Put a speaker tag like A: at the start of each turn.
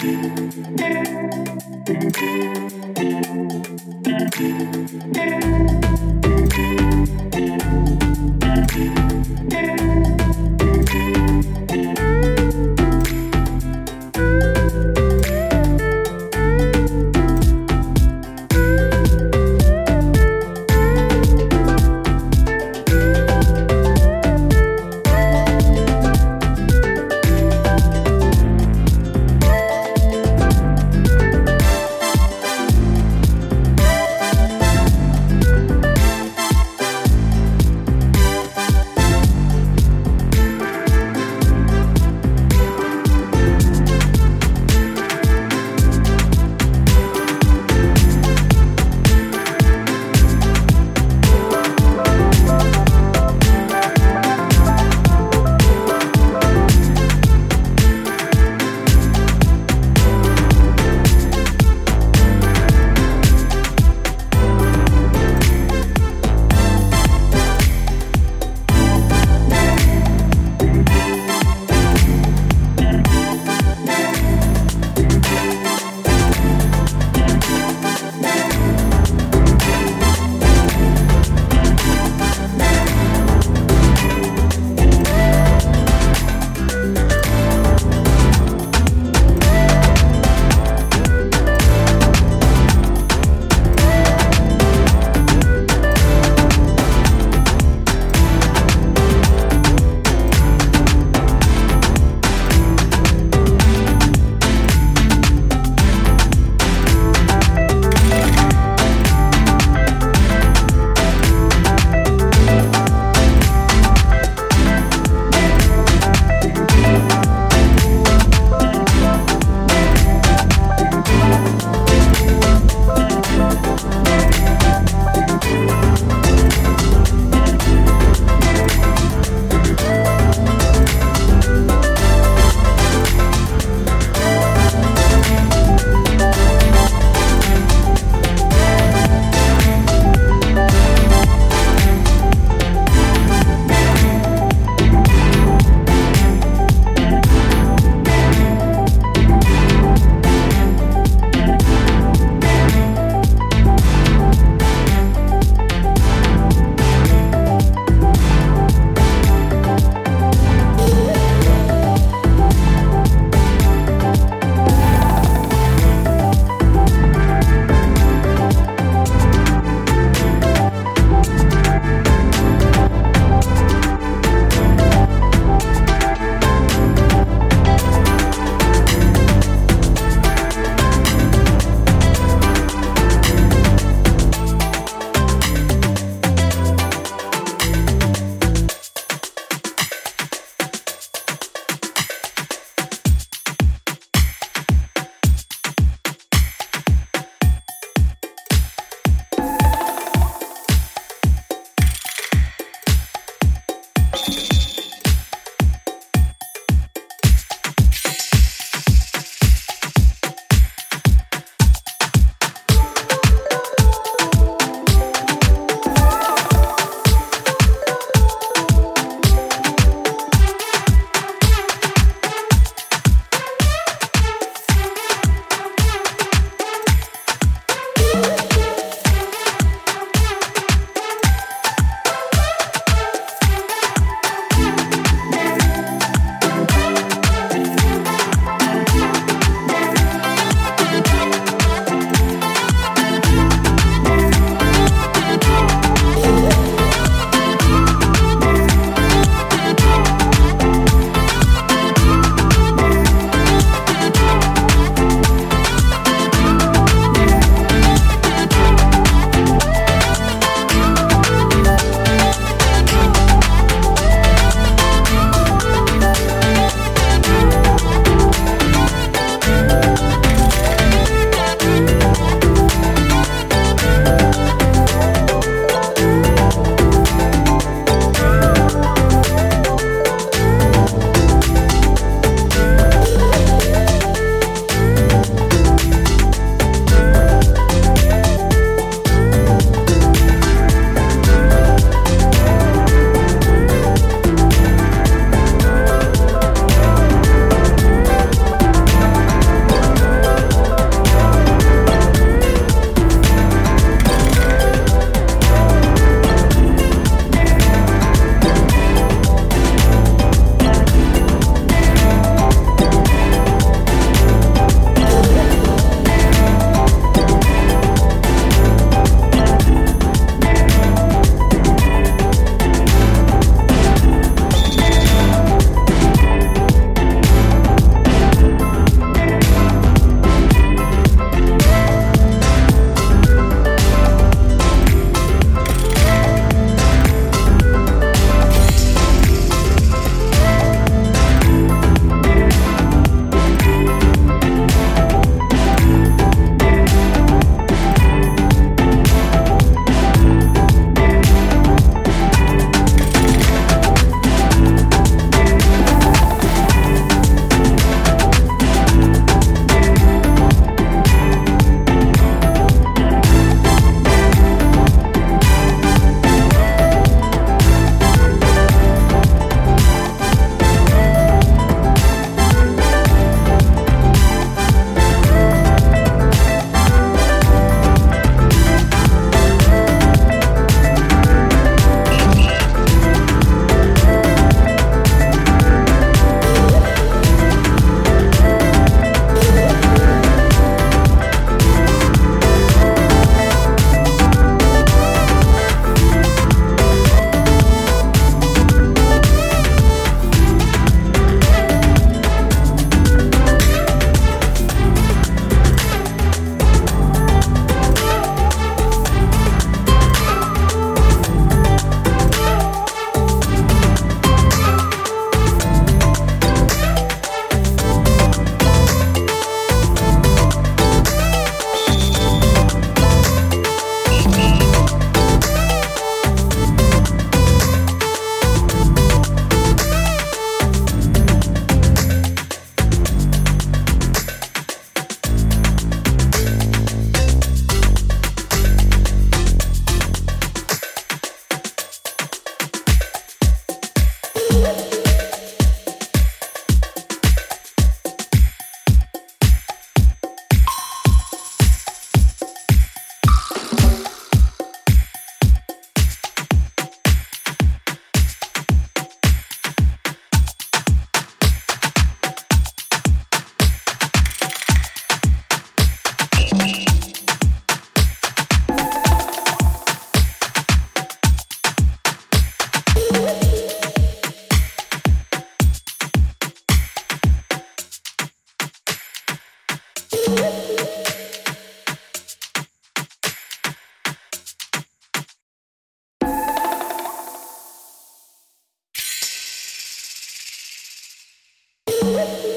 A: thank you Woo!